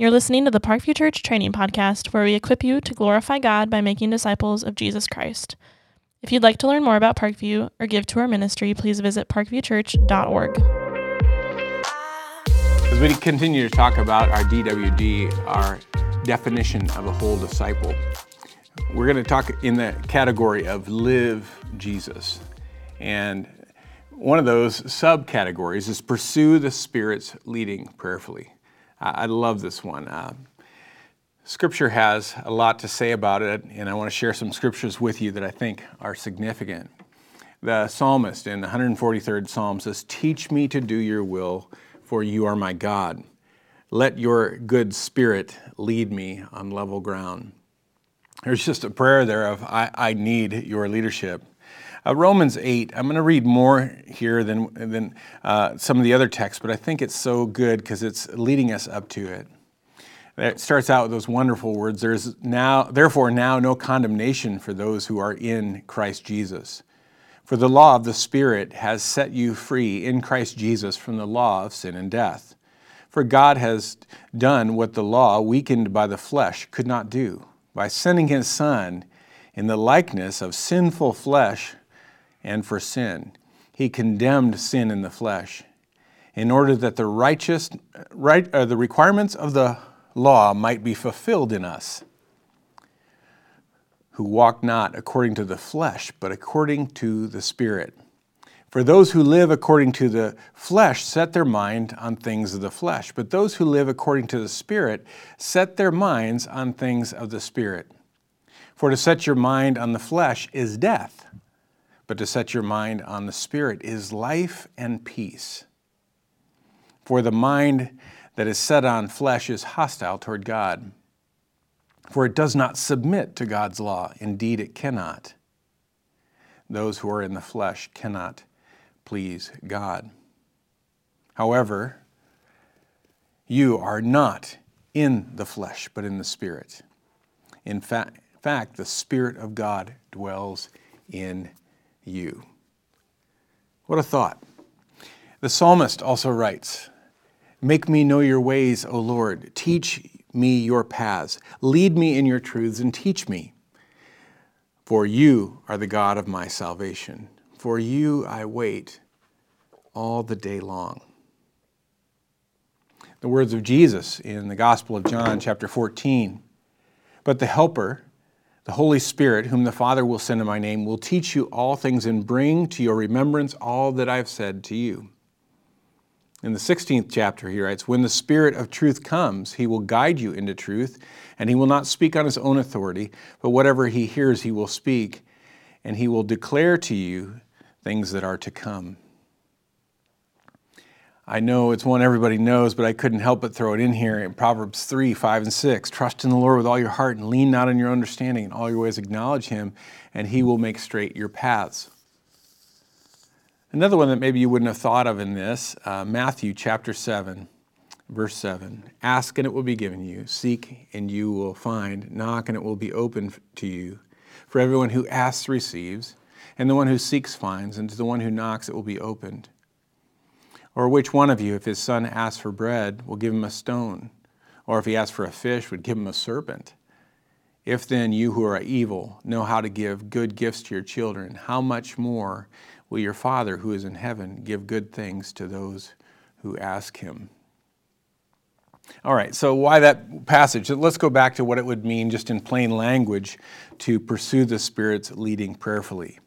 You're listening to the Parkview Church Training Podcast, where we equip you to glorify God by making disciples of Jesus Christ. If you'd like to learn more about Parkview or give to our ministry, please visit parkviewchurch.org. As we continue to talk about our DWD, our definition of a whole disciple, we're going to talk in the category of live Jesus. And one of those subcategories is pursue the Spirit's leading prayerfully. I love this one. Uh, scripture has a lot to say about it, and I want to share some scriptures with you that I think are significant. The psalmist in the 143rd Psalm says, Teach me to do your will, for you are my God. Let your good spirit lead me on level ground. There's just a prayer there of, I, I need your leadership. Uh, Romans 8, I'm going to read more here than, than uh, some of the other texts, but I think it's so good because it's leading us up to it. It starts out with those wonderful words There's now, therefore, now no condemnation for those who are in Christ Jesus. For the law of the Spirit has set you free in Christ Jesus from the law of sin and death. For God has done what the law, weakened by the flesh, could not do. By sending his Son in the likeness of sinful flesh and for sin. He condemned sin in the flesh in order that the righteous right, uh, the requirements of the law might be fulfilled in us who walk not according to the flesh but according to the spirit for those who live according to the flesh set their mind on things of the flesh but those who live according to the spirit set their minds on things of the spirit for to set your mind on the flesh is death but to set your mind on the Spirit is life and peace. For the mind that is set on flesh is hostile toward God, for it does not submit to God's law. Indeed, it cannot. Those who are in the flesh cannot please God. However, you are not in the flesh, but in the Spirit. In fact, fact the Spirit of God dwells in you. What a thought. The psalmist also writes Make me know your ways, O Lord. Teach me your paths. Lead me in your truths and teach me. For you are the God of my salvation. For you I wait all the day long. The words of Jesus in the Gospel of John, chapter 14. But the Helper, the Holy Spirit, whom the Father will send in my name, will teach you all things and bring to your remembrance all that I have said to you. In the 16th chapter, he writes, When the Spirit of truth comes, he will guide you into truth, and he will not speak on his own authority, but whatever he hears, he will speak, and he will declare to you things that are to come. I know it's one everybody knows, but I couldn't help but throw it in here in Proverbs 3, 5, and 6. Trust in the Lord with all your heart and lean not on your understanding. In all your ways acknowledge him, and he will make straight your paths. Another one that maybe you wouldn't have thought of in this, uh, Matthew chapter 7, verse 7. Ask and it will be given you. Seek and you will find. Knock and it will be opened to you. For everyone who asks receives, and the one who seeks finds, and to the one who knocks it will be opened. Or which one of you, if his son asks for bread, will give him a stone? Or if he asks for a fish, would give him a serpent? If then you who are evil know how to give good gifts to your children, how much more will your Father who is in heaven give good things to those who ask him? All right, so why that passage? Let's go back to what it would mean just in plain language to pursue the Spirit's leading prayerfully.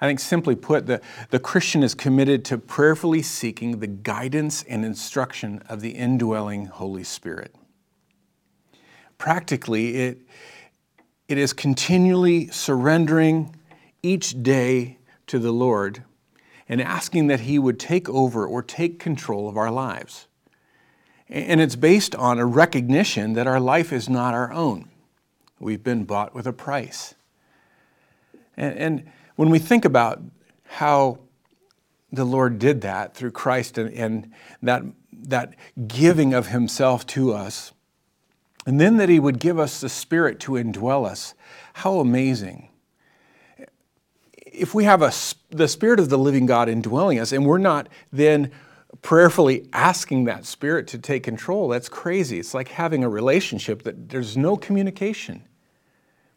I think simply put, the, the Christian is committed to prayerfully seeking the guidance and instruction of the indwelling Holy Spirit. Practically, it, it is continually surrendering each day to the Lord and asking that He would take over or take control of our lives. And it's based on a recognition that our life is not our own. We've been bought with a price. And, and when we think about how the Lord did that through Christ and, and that, that giving of Himself to us, and then that He would give us the Spirit to indwell us, how amazing. If we have a, the Spirit of the living God indwelling us and we're not then prayerfully asking that spirit to take control, that's crazy. It's like having a relationship that there's no communication.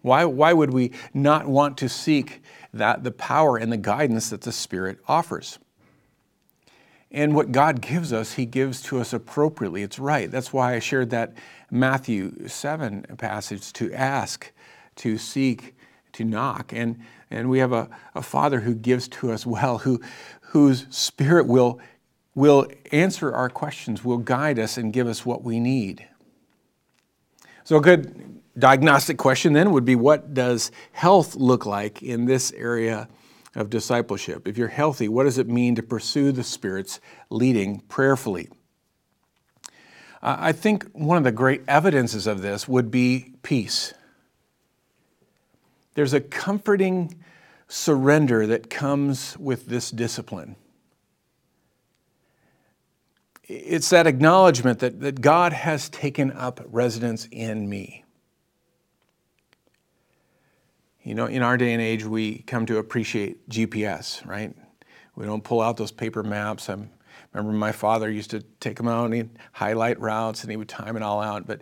Why, why would we not want to seek that the power and the guidance that the Spirit offers? And what God gives us, He gives to us appropriately. It's right. That's why I shared that Matthew 7 passage to ask, to seek, to knock. And, and we have a, a Father who gives to us well, who, whose Spirit will, will answer our questions, will guide us, and give us what we need. So, good diagnostic question then would be what does health look like in this area of discipleship? If you're healthy, what does it mean to pursue the Spirit's leading prayerfully? I think one of the great evidences of this would be peace. There's a comforting surrender that comes with this discipline. It's that acknowledgement that, that God has taken up residence in me. You know, in our day and age, we come to appreciate GPS, right? We don't pull out those paper maps. I remember my father used to take them out and he'd highlight routes and he would time it all out. But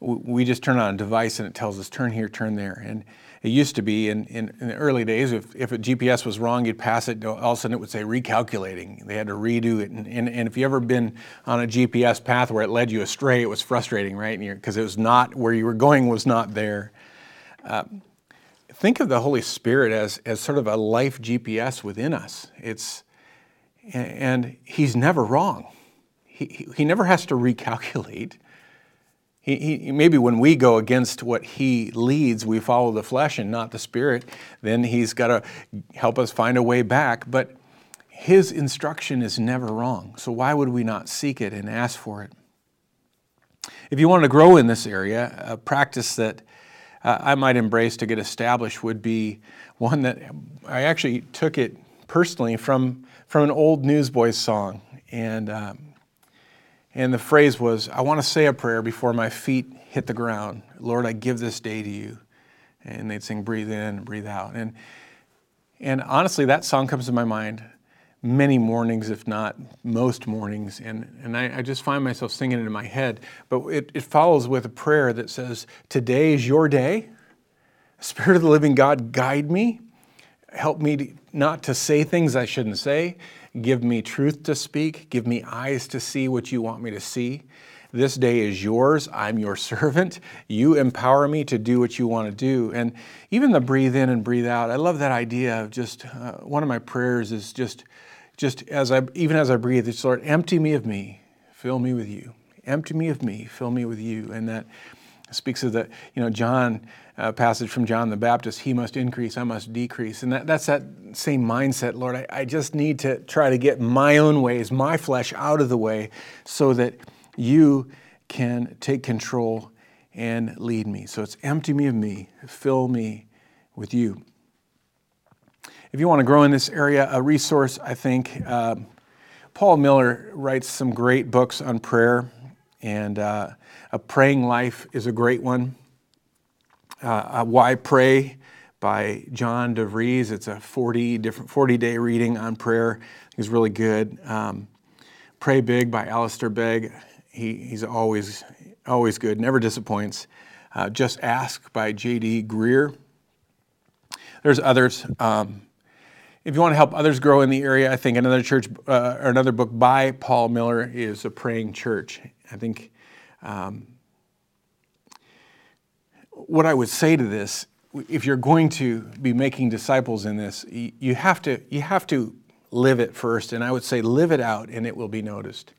we just turn on a device and it tells us turn here, turn there. And it used to be in, in, in, the early days, if, if a GPS was wrong, you'd pass it, all of a sudden it would say recalculating. They had to redo it. And, and, and if you ever been on a GPS path where it led you astray, it was frustrating, right? Because it was not where you were going was not there. Uh, think of the Holy Spirit as, as sort of a life GPS within us. It's, and He's never wrong. He, he never has to recalculate. He, he, maybe when we go against what He leads, we follow the flesh and not the Spirit, then He's got to help us find a way back. But His instruction is never wrong. So why would we not seek it and ask for it? If you want to grow in this area, a practice that uh, I might embrace to get established would be one that I actually took it personally from, from an old Newsboys song. And, um, and the phrase was, I want to say a prayer before my feet hit the ground. Lord, I give this day to you. And they'd sing, breathe in, breathe out. And, and honestly, that song comes to my mind many mornings, if not most mornings, and, and I, I, just find myself singing it in my head. But it, it follows with a prayer that says, Today is your day. Spirit of the living God, guide me. Help me to, not to say things I shouldn't say. Give me truth to speak. Give me eyes to see what you want me to see. This day is yours. I'm your servant. You empower me to do what you want to do. And even the breathe in and breathe out, I love that idea of just uh, one of my prayers is just just as I, even as I breathe, it's Lord, empty me of me, fill me with you. Empty me of me, fill me with you. And that speaks of the, you know, John uh, passage from John the Baptist, he must increase, I must decrease. And that, that's that same mindset, Lord. I, I just need to try to get my own ways, my flesh out of the way so that you can take control and lead me. So it's empty me of me, fill me with you. If you want to grow in this area, a resource, I think, uh, Paul Miller writes some great books on prayer, and uh, A Praying Life is a great one. Uh, Why Pray by John DeVries. It's a 40 different 40 day reading on prayer. It's really good. Um, Pray Big by Alistair Begg. He, he's always always good, never disappoints. Uh, Just Ask by J.D. Greear. There's others. Um, if you want to help others grow in the area, I think another church uh, or another book by Paul Miller is A Praying Church. I think um, what I would say to this, if you're going to be making disciples in this, you have to you have to live it first, and I would say live it out, and it will be noticed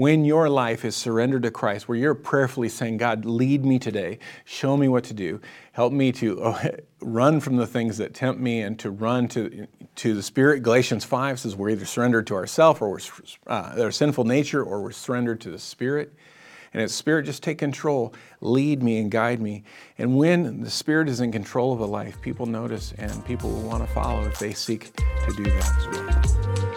when your life is surrendered to Christ, where you're prayerfully saying, God, lead me today, show me what to do, help me to uh, run from the things that tempt me and to run to, to the Spirit. Galatians 5 says we're either surrendered to ourselves or we're, uh, our sinful nature or we're surrendered to the Spirit. And as Spirit, just take control, lead me and guide me. And when the Spirit is in control of a life, people notice and people will want to follow if they seek to do that as well.